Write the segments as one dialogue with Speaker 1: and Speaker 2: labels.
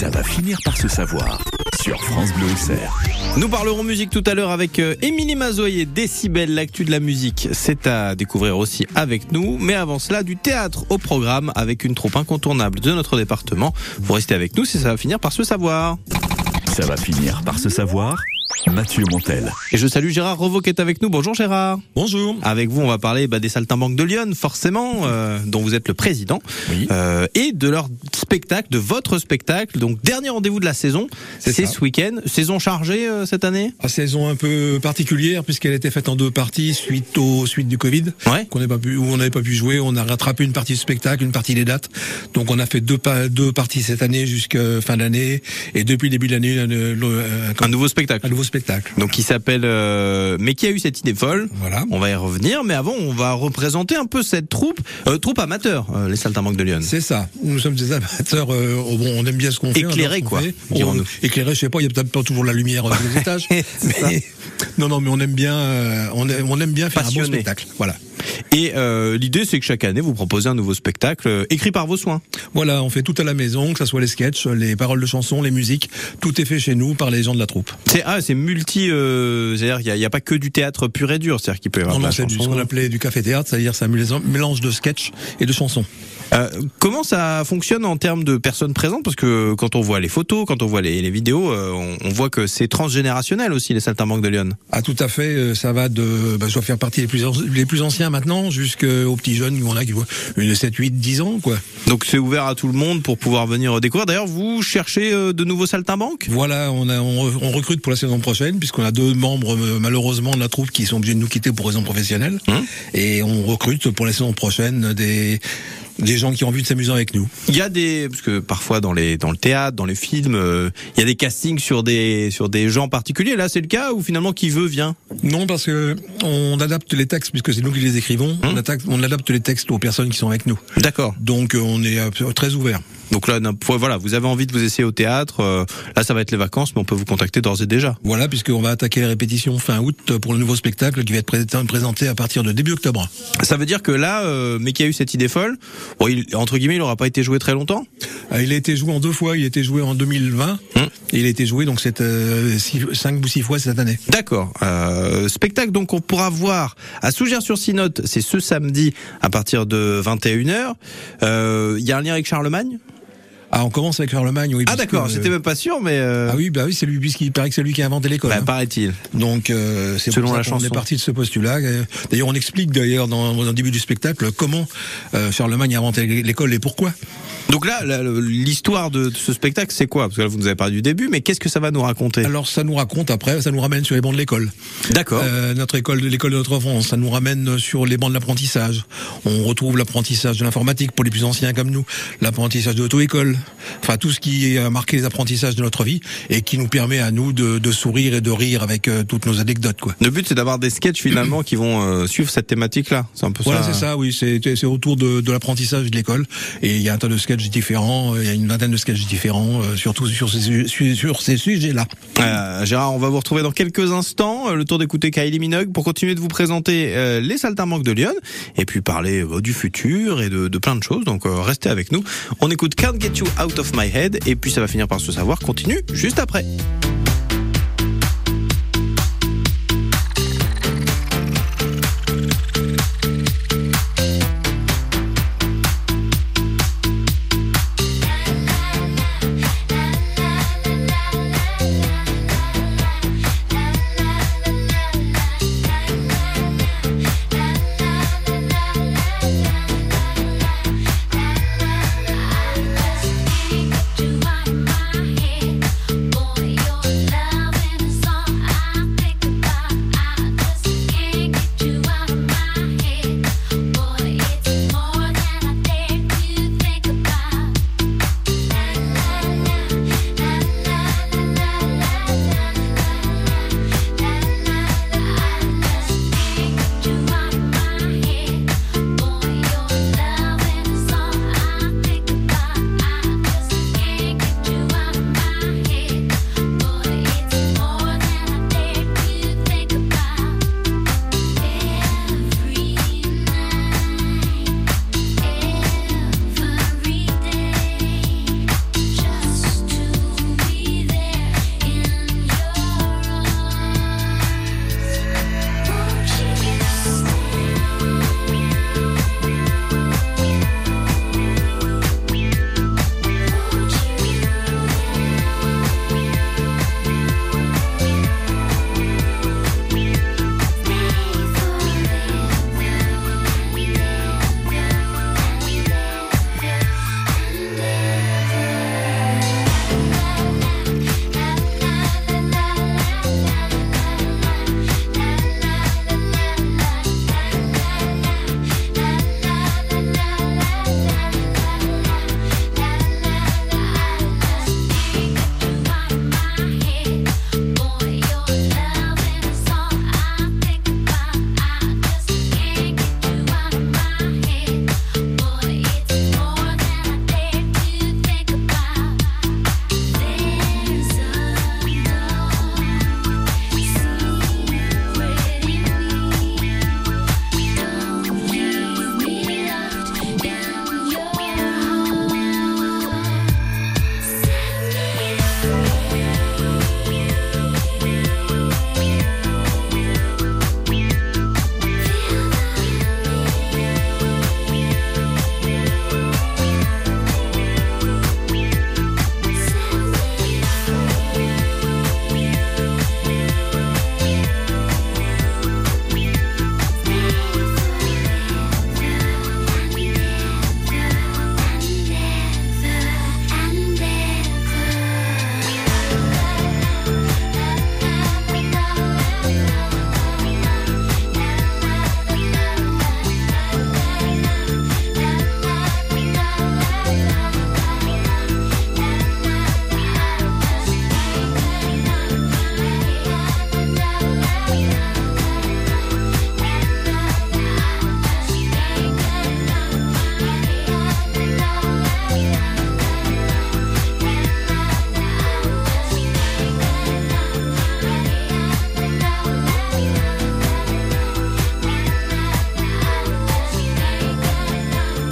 Speaker 1: Ça va finir par se savoir sur France Bleu Auxerre.
Speaker 2: Nous parlerons musique tout à l'heure avec euh, Émilie Mazoyer, Décibel, l'actu de la musique. C'est à découvrir aussi avec nous. Mais avant cela, du théâtre au programme avec une troupe incontournable de notre département. Vous restez avec nous si ça va finir par se savoir.
Speaker 1: Ça va finir par se savoir. Mathieu Montel.
Speaker 2: Et je salue Gérard qui est avec nous. Bonjour Gérard.
Speaker 3: Bonjour.
Speaker 2: Avec vous, on va parler bah, des Saltimbanques de Lyon, forcément, euh, dont vous êtes le président,
Speaker 3: Oui.
Speaker 2: euh, et de leur spectacle, de votre spectacle. Donc dernier rendez-vous de la saison,
Speaker 3: C'est
Speaker 2: ce week-end. Saison chargée euh, cette année?
Speaker 3: À saison un peu particulière puisqu'elle a été faite en deux parties suite aux suites du Covid.
Speaker 2: Ouais.
Speaker 3: Qu'on pas pu, où on n'avait pas pu jouer, on a rattrapé une partie du spectacle, une partie des dates. Donc on a fait deux, pa- deux parties cette année jusqu'à fin d'année et depuis le début de l'année Un
Speaker 2: nouveau spectacle.
Speaker 3: un nouveau spectacle.
Speaker 2: Donc qui s'appelle euh, mais qui a eu cette idée folle
Speaker 3: Voilà.
Speaker 2: On va y revenir, mais avant on va représenter un peu cette troupe, euh, troupe amateur, euh, les Saltimbanques de Lyon.
Speaker 3: C'est ça. Nous sommes des amateurs. euh, oh, bon, on aime bien ce qu'on fait. qu'on
Speaker 2: quoi, dirons-nous.
Speaker 3: Éclairés, je sais pas. Il y a peut-être pas toujours la lumière sur les étages. Mais- non, non, mais on aime bien. on, aime, on aime bien faire un
Speaker 2: Passionné.
Speaker 3: bon spectacle. Voilà.
Speaker 2: Et euh, l'idée c'est que chaque année vous proposez un nouveau spectacle euh, écrit par vos soins.
Speaker 3: Voilà, on fait tout à la maison, que ce soit les sketchs, les paroles de chansons, les musiques, tout est fait chez nous par les gens de la troupe.
Speaker 2: C'est ah c'est multi, euh, c'est-à-dire il y a, pas que du théâtre pur et dur, c'est-à-dire qu'il peut y avoir
Speaker 3: Non, non, c'est du- ce qu'on appelait du café-théâtre, c'est-à-dire c'est un mélange- de sketchs et de chansons.
Speaker 2: Euh, comment ça fonctionne en termes de personnes présentes? Parce que quand on voit les photos, quand on voit les, les vidéos, euh, on, on voit que c'est transgénérationnel aussi les Saltimbanques de Lyon.
Speaker 3: Ah, tout à fait, ça va de, bah, je dois faire partie des plus, an- les plus anciens maintenant, jusqu'aux petits jeunes, on a qui voient une 7, 8, 10 ans, quoi.
Speaker 2: Donc c'est ouvert à tout le monde pour pouvoir venir découvrir. D'ailleurs, vous cherchez de nouveaux saltimbanques?
Speaker 3: Voilà, on, a, on, re- on recrute pour la saison prochaine, puisqu'on a deux membres, euh, malheureusement, de la troupe qui sont obligés de nous quitter pour raisons professionnelles.
Speaker 2: Hum.
Speaker 3: Et on recrute pour la saison prochaine des, des gens qui ont envie de s'amuser avec nous.
Speaker 2: Il y a des parce que parfois dans les dans le théâtre, dans les films, euh, il y a des castings sur des sur des gens particuliers. Là, c'est le cas ou finalement qui veut vient?
Speaker 3: Non, parce que on adapte les textes, puisque c'est nous qui les écrivons, on, attaque- on adapte les textes aux personnes qui sont avec nous.
Speaker 2: D'accord.
Speaker 3: Donc euh, on est très ouvert.
Speaker 2: Donc là, voilà, vous avez envie de vous essayer au théâtre. euh, là, ça va être les vacances, mais on peut vous contacter d'ores et déjà.
Speaker 3: Voilà, puisqu'on va attaquer les répétitions fin août pour le nouveau spectacle qui va être pré- présenté à partir de début octobre.
Speaker 2: Ça veut dire que là, euh, mais qui a eu cette idée folle, bon, il, entre guillemets, il n'aura pas été joué très longtemps?
Speaker 3: Euh, Il a été joué en deux fois, il a été joué en 2020,
Speaker 2: Hum.
Speaker 3: et il a été joué donc cette euh, six- cinq ou six fois cette année.
Speaker 2: D'accord. Euh, spectacle donc on pourra voir à Sougères-sur-Sinote, c'est ce samedi à partir de 21h. Euh, Il y a un lien avec Charlemagne?
Speaker 3: Ah, on commence avec Charlemagne, oui.
Speaker 2: Ah d'accord, j'étais même pas sûr, mais... euh,
Speaker 3: Ah oui, bah oui, c'est lui, puisqu'il paraît que c'est lui qui a inventé l'école.
Speaker 2: bah,
Speaker 3: hein.
Speaker 2: paraît-il.
Speaker 3: Donc euh, c'est
Speaker 2: Selon
Speaker 3: pour
Speaker 2: la
Speaker 3: ça qu'on
Speaker 2: chanson.
Speaker 3: est parti de ce postulat. Euh, D'ailleurs, on explique d'ailleurs dans, dans le début du spectacle comment euh, Charlemagne a inventé l'école et pourquoi.
Speaker 2: Donc là, l'histoire de, de ce spectacle, c'est quoi? Parce que là, vous nous avez parlé du début, mais qu'est-ce que ça va nous raconter?
Speaker 3: Alors ça nous raconte après, ça nous ramène sur les bancs de l'école.
Speaker 2: D'accord.
Speaker 3: Euh, notre école, l'école de notre enfance, ça nous ramène sur les bancs de l'apprentissage. On retrouve l'apprentissage de l'informatique pour les plus anciens comme nous, l'apprentissage de l'auto-école, enfin tout ce qui a marqué les apprentissages de notre vie et qui nous permet à nous de, de sourire et de rire avec euh, toutes nos anecdotes. Quoi.
Speaker 2: Le but, c'est d'avoir des sketchs finalement qui vont euh, suivre cette thématique-là. C'est un peu
Speaker 3: Voilà,
Speaker 2: ça.
Speaker 3: c'est ça, oui, c'est c'est autour de, de l'apprentissage de l'école et il y a un tas de sketchs différents, il y a une vingtaine de sketchs différents, euh, surtout sur ces, sur sujets-là.
Speaker 2: Euh, Gérard, on va vous retrouver dans quelques instants. euh, Le tour d'écouter Kylie Minogue pour continuer de vous présenter euh, les Saltimbanques de Lyon et puis parler euh, du futur et de, de plein de choses. Donc euh, restez avec nous. On écoute Can't Get You Out of My Head et puis ça va finir par se savoir. Continue juste après.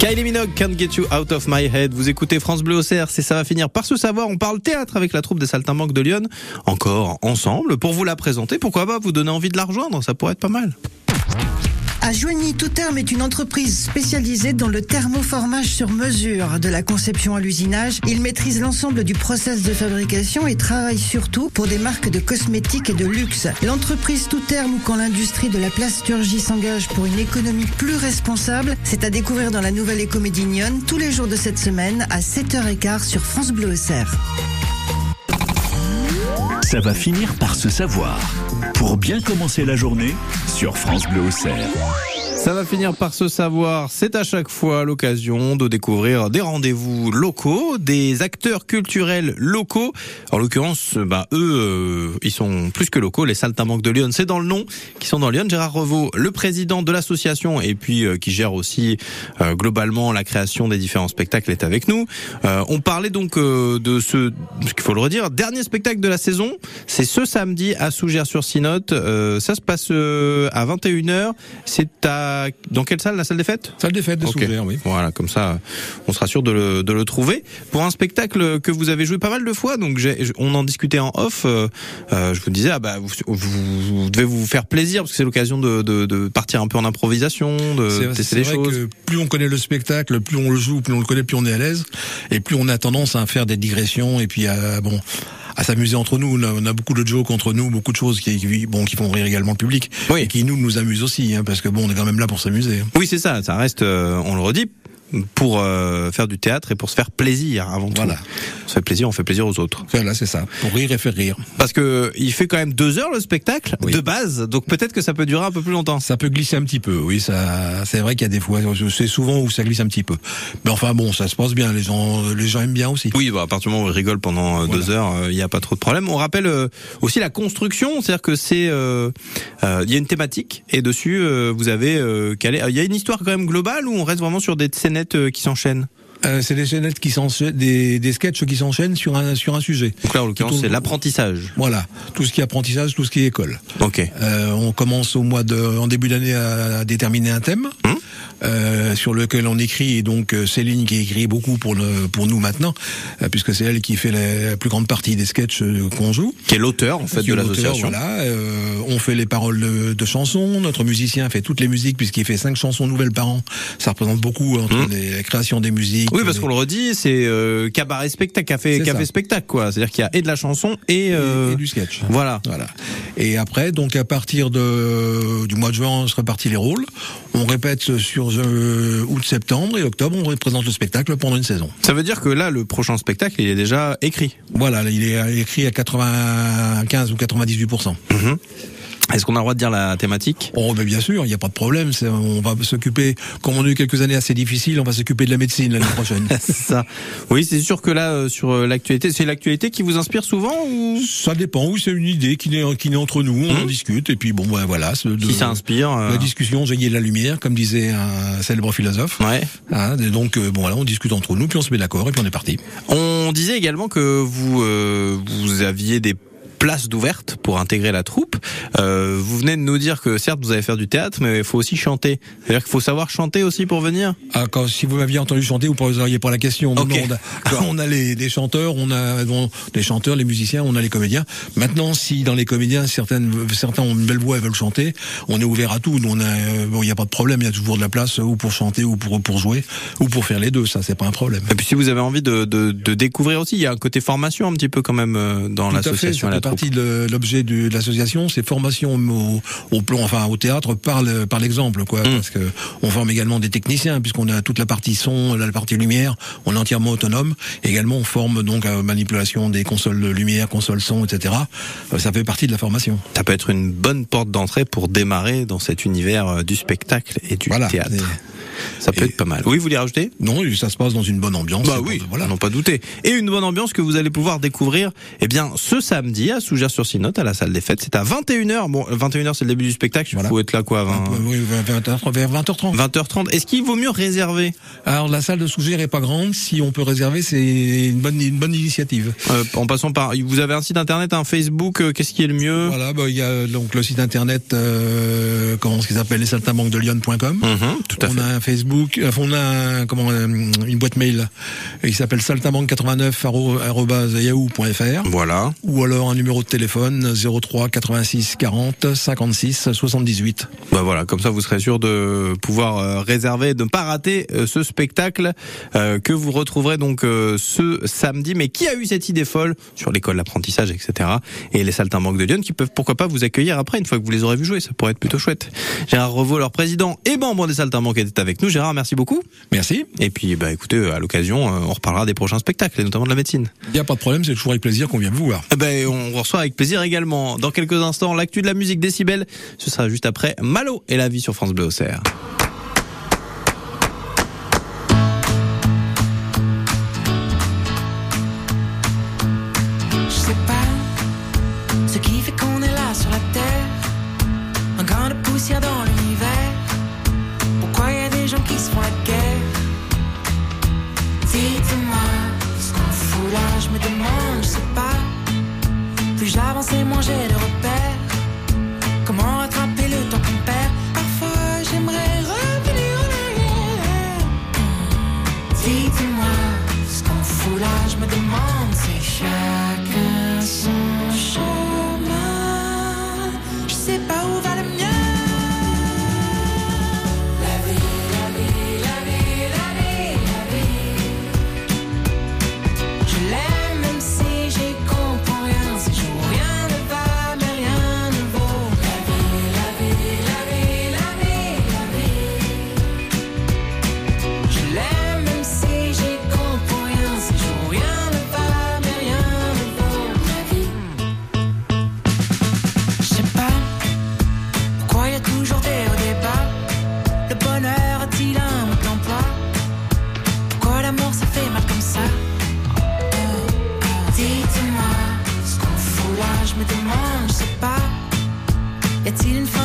Speaker 2: Kylie Minogue, Can't Get You Out of My Head. Vous écoutez France Bleu au CR, c'est ça va finir par se savoir. On parle théâtre avec la troupe des Saltimbanques de Lyon. Encore ensemble pour vous la présenter. Pourquoi pas vous donner envie de la rejoindre Ça pourrait être pas mal.
Speaker 4: À Joigny, Tout Terme est une entreprise spécialisée dans le thermoformage sur mesure, de la conception à l'usinage. Il maîtrise l'ensemble du process de fabrication et travaille surtout pour des marques de cosmétiques et de luxe. L'entreprise Tout Terme quand l'industrie de la plasturgie s'engage pour une économie plus responsable, c'est à découvrir dans la nouvelle Écomédie Nyon tous les jours de cette semaine à 7h15 sur France Bleu Auxerre.
Speaker 1: Ça va finir par se savoir. Pour bien commencer la journée sur France Bleu Auxerre.
Speaker 2: Ça va finir par se savoir. C'est à chaque fois l'occasion de découvrir des rendez-vous locaux, des acteurs culturels locaux. En l'occurrence, bah, eux, euh, ils sont plus que locaux. Les Saltimbanques de Lyon, c'est dans le nom, qui sont dans Lyon. Gérard Revaux, le président de l'association et puis euh, qui gère aussi euh, globalement la création des différents spectacles, est avec nous. Euh, on parlait donc euh, de ce, ce qu'il faut le redire, dernier spectacle de la saison. C'est ce samedi à Sougères-sur-Sinotte. Euh, ça se passe à 21h. C'est à dans quelle salle La salle des fêtes?
Speaker 3: Salle des fêtes de. Sougères, oui.
Speaker 2: Voilà, comme ça, on sera sûr de le, de le trouver. Pour un spectacle que vous avez joué pas mal de fois, donc on en discutait en off. euh, euh, je vous disais, ah bah vous, vous- vous devez vous faire plaisir parce que c'est l'occasion de, de, de partir un peu en improvisation, de tester
Speaker 3: C'est
Speaker 2: des
Speaker 3: vrai
Speaker 2: choses.
Speaker 3: que plus on connaît le spectacle, plus on le joue, plus on le connaît, plus on est à l'aise, et plus on a tendance à faire des digressions et puis à bon à s'amuser entre nous. On a, on a beaucoup de jokes entre nous, beaucoup de choses qui, qui- bon qui font rire également le public,
Speaker 2: Oui.
Speaker 3: et qui nous nous amusent aussi, hein, parce que bon on est quand même là pour s'amuser.
Speaker 2: Oui, c'est ça. Ça reste, euh, on le redit, pour euh, faire du théâtre et pour se faire plaisir avant tout.
Speaker 3: Voilà.
Speaker 2: On se fait plaisir, on fait plaisir aux autres.
Speaker 3: Voilà, c'est ça, pour rire et faire rire.
Speaker 2: Parce que il fait quand même deux heures le spectacle
Speaker 3: Oui.
Speaker 2: de base, donc peut-être que ça peut durer un peu plus longtemps.
Speaker 3: Ça peut glisser un petit peu, oui, ça, c'est vrai qu'il y a des fois, sais souvent où ça glisse un petit peu. Mais enfin bon, ça se passe bien, les gens, les gens aiment bien aussi.
Speaker 2: Oui, bah, à partir du moment où on rigole pendant euh,
Speaker 3: Voilà.
Speaker 2: deux heures, il n'y a pas trop de problème. On rappelle euh, aussi la construction, c'est-à-dire que c'est, euh, euh, il y a une thématique et dessus euh, vous avez euh, calé. Il y a une histoire quand même globale où on reste vraiment sur des scénettes euh, qui s'enchaînent.
Speaker 3: Euh, c'est des scénettes qui s'enchaînent, des, des sketchs qui s'enchaînent sur un sur un sujet.
Speaker 2: Donc là, en l'occurrence, c'est l'apprentissage.
Speaker 3: Voilà, tout ce qui est apprentissage, tout ce qui est école.
Speaker 2: Ok.
Speaker 3: Euh, on commence au mois de, en début d'année à, à déterminer un thème
Speaker 2: Hum.
Speaker 3: euh, sur lequel on écrit. Et donc euh, Céline qui écrit beaucoup pour le, pour nous maintenant, euh, puisque c'est elle qui fait la plus grande partie des sketchs qu'on joue.
Speaker 2: Qui est l'auteur en fait de l'association.
Speaker 3: Voilà, euh, on fait les paroles de, de chansons. Notre musicien fait toutes les musiques puisqu'il fait cinq chansons nouvelles par an. Ça représente beaucoup entre
Speaker 2: Hum.
Speaker 3: les, la création des musiques.
Speaker 2: Oui, parce qu'on le redit, c'est euh, cabaret spectacle, café, café
Speaker 3: ça.
Speaker 2: spectacle quoi. C'est-à-dire qu'il y a et de la chanson et, euh,
Speaker 3: et du sketch.
Speaker 2: voilà.
Speaker 3: Voilà. Et après, donc à partir de, du mois de juin, on se répartit les rôles. On répète sur euh, août-septembre et octobre, on représente le spectacle pendant une saison.
Speaker 2: Ça veut dire que là, le prochain spectacle, il est déjà écrit.
Speaker 3: Voilà, il est écrit à 95 ou 98
Speaker 2: Est-ce qu'on a le droit de dire la thématique?
Speaker 3: Oh, ben bien sûr, il n'y a pas de problème. On va s'occuper, comme on a eu quelques années assez difficiles, on va s'occuper de la médecine l'année prochaine.
Speaker 2: Ça. Oui, c'est sûr que là, euh, sur euh, l'actualité, c'est l'actualité qui vous inspire souvent ou?
Speaker 3: Ça dépend. Oui, c'est une idée qui naît, qui naît entre nous. On en discute et puis bon, ben voilà. de-
Speaker 2: qui ça inspire euh,
Speaker 3: La discussion jaillit la lumière, comme disait un célèbre philosophe.
Speaker 2: Ouais.
Speaker 3: Hein, et donc euh, bon voilà, on discute entre nous, puis on se met d'accord et puis on est parti.
Speaker 2: On disait également que vous euh, vous aviez des places d'ouvertes pour intégrer la troupe. Euh, vous venez de nous dire que certes vous allez faire du théâtre, mais il faut aussi chanter. C'est-à-dire qu'il faut savoir chanter aussi pour venir.
Speaker 3: Ah, quand, si vous m'aviez entendu chanter, vous poseriez pas la question. Non,
Speaker 2: Ok.
Speaker 3: non, on a, on a les, les chanteurs, on a bon, les chanteurs, les musiciens, on a les comédiens. Maintenant, si dans les comédiens, certaines, certains ont une belle voix et veulent chanter, on est ouvert à tout. On a, euh, bon, il n'y a pas de problème, il y a toujours de la place ou pour chanter ou pour pour jouer ou pour faire les deux. Ça, c'est pas un problème.
Speaker 2: Et puis si vous avez envie de, de, de découvrir aussi, il y a un côté formation un petit peu quand même euh, dans l'association
Speaker 3: partie de l'objet de, l'association, c'est formation au, au plan, enfin au théâtre par le, par l'exemple, quoi.
Speaker 2: Mm.
Speaker 3: Parce que on forme également des techniciens, puisqu'on a toute la partie son, la partie lumière, on est entièrement autonome. Également, on forme donc à manipulation des consoles de lumière, consoles son, etc. Euh, Ça fait partie de la formation.
Speaker 2: Ça peut être une bonne porte d'entrée pour démarrer dans cet univers euh, du spectacle et du
Speaker 3: Voilà.
Speaker 2: théâtre. Ça peut
Speaker 3: et-
Speaker 2: être pas mal. Oui, vous voulez rajouter
Speaker 3: Non, ça se passe dans une bonne ambiance.
Speaker 2: Bah oui,
Speaker 3: pas-
Speaker 2: voilà, n'en pas douter. Et une bonne ambiance que vous allez pouvoir découvrir, eh bien, ce samedi à Sougères-sur-Sinotte, à la salle des fêtes. C'est à 21h. Bon, 21h, c'est le début du spectacle. Il
Speaker 3: Voilà.
Speaker 2: faut être là, quoi, à 20,
Speaker 3: Euh, Oui, vers 20h, vers 20h30.
Speaker 2: 20h30. Est-ce qu'il vaut mieux réserver?
Speaker 3: Alors la salle de Sougères est pas grande. Si on peut réserver, c'est une bonne, une bonne initiative.
Speaker 2: euh, en passant par Vous avez un site internet, un Facebook. euh, Qu'est-ce qui est le mieux?
Speaker 3: Voilà, bah, il y a donc le site internet, euh, comment ce qu'ils appellent les saltimbanquesdelyon.com.
Speaker 2: Mhm, Tout à
Speaker 3: on
Speaker 2: fait.
Speaker 3: a un Facebook, enfin, on a un- comment euh, une boîte mail qui s'appelle saltamanque89@yahoo.fr
Speaker 2: Voilà.
Speaker 3: ou alors un numéro de téléphone 03 86 40 56 78.
Speaker 2: Bah voilà, comme ça vous serez sûr de pouvoir euh, réserver, de ne pas rater euh, ce spectacle euh, que vous retrouverez donc euh, ce samedi. Mais qui a eu cette idée folle sur l'école d'apprentissage, etc. Et les saltimbanques de Lyon qui peuvent pourquoi pas vous accueillir après une fois que vous les aurez vus jouer, ça pourrait être plutôt chouette. Gérard Revaux, leur président et membre des saltimbanques était avec nous. Gérard, merci beaucoup.
Speaker 3: Merci.
Speaker 2: Et puis bah écoutez, à l'occasion, euh, on reparlera des prochains spectacles, et notamment de la médecine.
Speaker 3: Il n'y a pas de problème, c'est toujours avec plaisir qu'on vient vous voir.
Speaker 2: Eh Ben, on vous reçoit avec plaisir également. Dans quelques instants, l'actu de la musique décibel, ce sera juste après Malo et la vie sur France Bleu Auxerre.
Speaker 5: Je sais Y a-t-il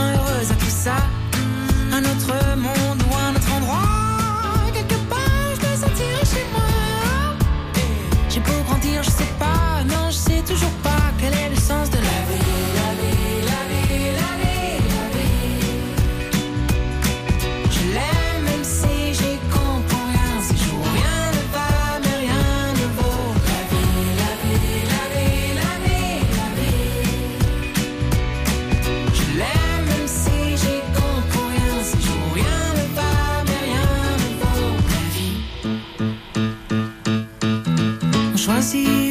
Speaker 5: La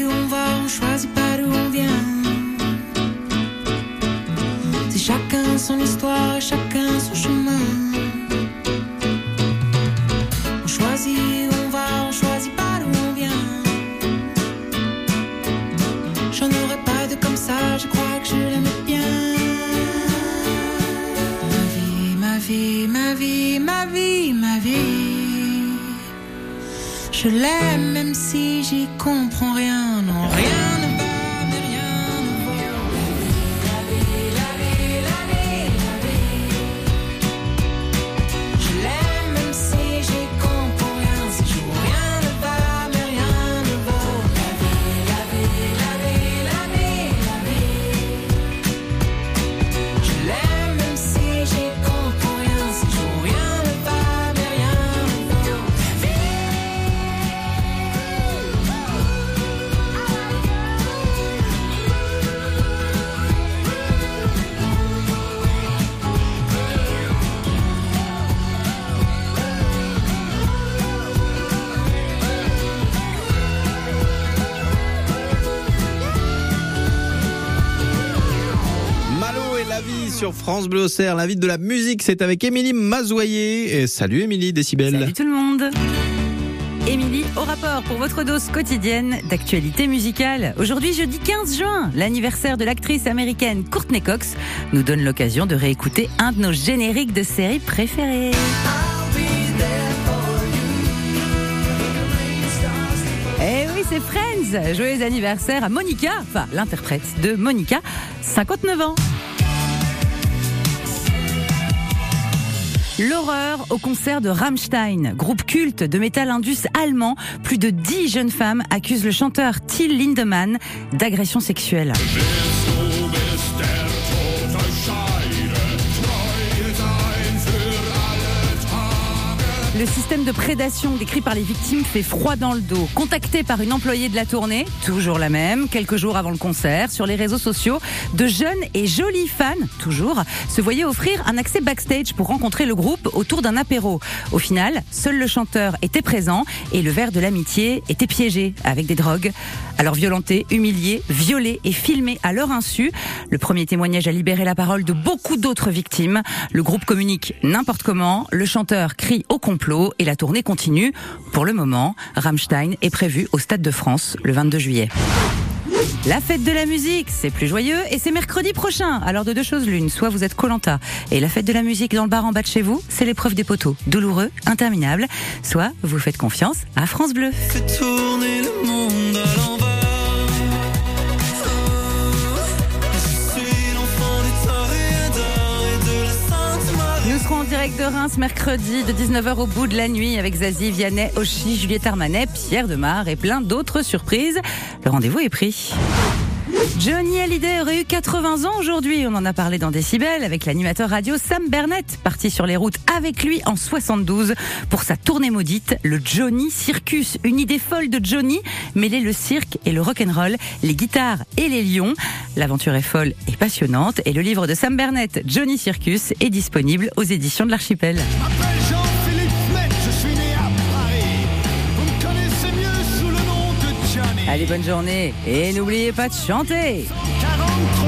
Speaker 2: sur France Bleu Auxerre. L'invite de la musique, c'est avec Émilie Mazoyer. Et salut Émilie Décibel.
Speaker 6: Salut tout le monde Émilie, au rapport pour votre dose quotidienne d'actualité musicale. Aujourd'hui, jeudi 15 juin, l'anniversaire de l'actrice américaine Courtney Cox nous donne l'occasion de réécouter un de nos génériques de série préférés. Eh oui, c'est Friends Joyeux anniversaire à Monica, enfin l'interprète de Monica, 59 ans. L'horreur au concert de Rammstein, groupe culte de métal indus allemand. Plus de 10 jeunes femmes accusent le chanteur Till Lindemann d'agression sexuelle. Le système de prédation décrit par les victimes fait froid dans le dos. Contacté par une employée de la tournée, toujours la même, quelques jours avant le concert, sur les réseaux sociaux, de jeunes et jolis fans, toujours, se voyaient offrir un accès backstage pour rencontrer le groupe autour d'un apéro. Au final, seul le chanteur était présent et le verre de l'amitié était piégé avec des drogues. Alors violenté, humilié, violé et filmé à leur insu, le premier témoignage a libéré la parole de beaucoup d'autres victimes. Le groupe communique n'importe comment, le chanteur crie au complot et la tournée continue. Pour le moment, Rammstein est prévu au Stade de France le 22 juillet. La fête de la musique, c'est plus joyeux et c'est mercredi prochain. Alors de deux choses l'une, soit vous êtes Colanta et la fête de la musique dans le bar en bas de chez vous, c'est l'épreuve des poteaux, douloureux, interminable, soit vous faites confiance à France Bleu. Direct de Reims mercredi de 19h au bout de la nuit avec Zazie, Vianney, Oshi, Juliette Armanet, Pierre Demar et plein d'autres surprises. Le rendez-vous est pris. Johnny Hallyday aurait eu 80 ans aujourd'hui. On en a parlé dans Décibel avec l'animateur radio Sam Bernett, parti sur les routes avec lui en 72 pour sa tournée maudite, le Johnny Circus. Une idée folle de Johnny, mêler le cirque et le rock'n'roll, les guitares et les lions. L'aventure est folle et passionnante et le livre de Sam Bernett, Johnny Circus, est disponible aux éditions de l'Archipel. Allez, bonne journée et n'oubliez pas de chanter
Speaker 7: 43.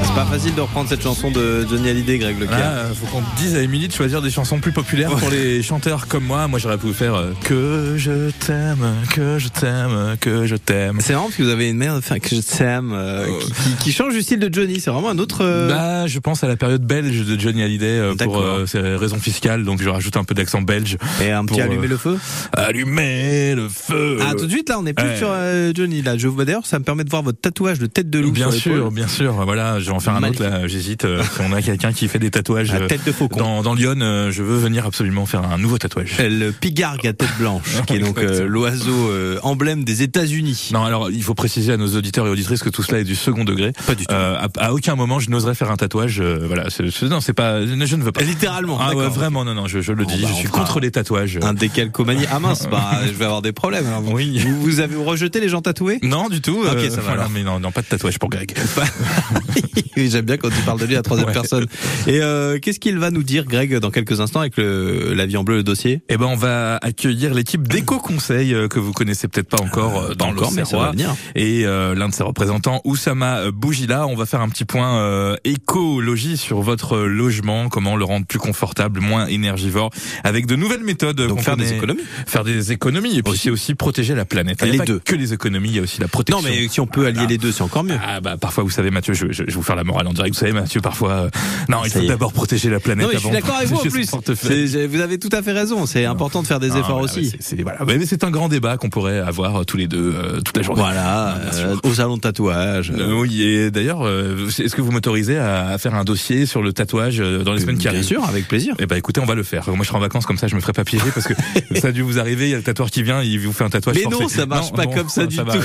Speaker 2: C'est pas facile de reprendre cette chanson de Johnny Hallyday, Greg Leclerc.
Speaker 8: Ah, faut qu'on dise à Émilie de choisir des chansons plus populaires pour les chanteurs comme moi. Moi, j'aurais pu faire euh, Que je t'aime, que je t'aime, que je t'aime.
Speaker 2: C'est marrant parce que vous avez une mère enfin, que je t'aime euh, qui, qui- qui change du style de Johnny. C'est vraiment un autre. euh,
Speaker 8: Bah, je pense à la période belge de Johnny Hallyday pour ses raisons fiscales, donc je rajoute un peu d'accent belge.
Speaker 2: et un petit
Speaker 8: pour,
Speaker 2: allumer le feu.
Speaker 8: Allumer le feu.
Speaker 2: Ah, tout de suite là, on est plus
Speaker 8: ouais.
Speaker 2: sur Johnny. Là, je vous vois d'ailleurs, ça me permet de voir votre tatouage de tête de loup.
Speaker 8: Bien
Speaker 2: sur
Speaker 8: sûr, bien sûr. Voilà, je vais en faire un
Speaker 2: Magnifique.
Speaker 8: autre là. J'hésite. euh, si on a quelqu'un qui fait des tatouages
Speaker 2: La
Speaker 8: euh,
Speaker 2: tête de faucon.
Speaker 8: dans, dans Lyon, euh, je veux venir absolument faire un nouveau tatouage.
Speaker 2: Euh, Le pigargue à tête blanche, qui est donc euh, l'oiseau euh, emblème des États-Unis.
Speaker 8: Non, alors il faut préciser à nos auditeurs et auditrices que tout cela est du second degré.
Speaker 2: Pas du tout.
Speaker 8: Euh, à, à aucun moment je n'oserais faire un tatouage. euh, voilà, c'est- c'est- non, c'est pas, je ne veux pas.
Speaker 2: Littéralement.
Speaker 8: Ah ouais, vraiment, non, non, je, je le
Speaker 2: Bon,
Speaker 8: dis,
Speaker 2: bah,
Speaker 8: je suis contre les tatouages.
Speaker 2: Un décalcomanie. Ah mince, bah, je vais avoir des problèmes.
Speaker 8: Oui.
Speaker 2: Vous, vous avez rejeté les gens tatoués?
Speaker 8: Non, du tout.
Speaker 2: Ok,
Speaker 8: euh,
Speaker 2: ça va
Speaker 8: voilà, mais non, non, pas de tatouage pour Greg.
Speaker 2: Oui, J'aime bien quand tu parles de lui à troisième
Speaker 8: Ouais.
Speaker 2: personne. Et euh, qu'est-ce qu'il va nous dire, Greg, dans quelques instants avec le, la vie en bleu, le dossier?
Speaker 8: Eh ben, on va accueillir l'équipe d'Eco Conseil euh, que vous connaissez peut-être pas encore euh, dans
Speaker 2: venir.
Speaker 8: Et euh, l'un de ses représentants, Oussama Bougila, on va faire un petit point euh, écologie sur votre logement, comment le rendre plus confortable, moins énergivore, avec de nouvelles méthodes.
Speaker 2: Donc faire des économies.
Speaker 8: Faire des économies, et puis c'est aussi protéger la planète. Il y a
Speaker 2: Les
Speaker 8: pas
Speaker 2: deux.
Speaker 8: que les économies, il y a aussi la
Speaker 2: Non,
Speaker 8: protection.
Speaker 2: mais si on peut allier
Speaker 8: Ah.
Speaker 2: les deux, c'est encore mieux.
Speaker 8: Ah bah parfois vous savez Mathieu, je, je, vais vous faire la morale en direct. Vous savez Mathieu, parfois euh, non, il
Speaker 2: Ça
Speaker 8: faut d'abord protéger la planète.
Speaker 2: Non, mais je suis d'accord avec vous en plus. Vous avez tout à fait raison. C'est important de faire des efforts
Speaker 8: voilà,
Speaker 2: aussi.
Speaker 8: c'est- voilà. Mais c'est un grand débat qu'on pourrait avoir euh, tous les deux euh, toute la journée.
Speaker 2: Voilà,
Speaker 8: bien
Speaker 2: euh, au salon de tatouage.
Speaker 8: Euh, oui, et d'ailleurs, est-ce que vous m'autorisez à, à faire un dossier sur le tatouage dans les semaines qui
Speaker 2: Bien
Speaker 8: arrivent
Speaker 2: sûr, avec plaisir.
Speaker 8: Eh ben écoutez, on va le faire. Moi je serai en vacances comme ça, je me ferai pas piéger parce que ça a dû vous arriver, il y a le tatoueur qui vient, il vous fait un tatouage
Speaker 2: Mais non, ça marche pas
Speaker 8: bon,
Speaker 2: comme ça du
Speaker 8: va
Speaker 2: tout.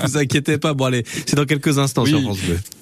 Speaker 2: vous inquiétez pas. Bon allez, c'est dans quelques instants
Speaker 8: Oui.
Speaker 2: sur France Bleu.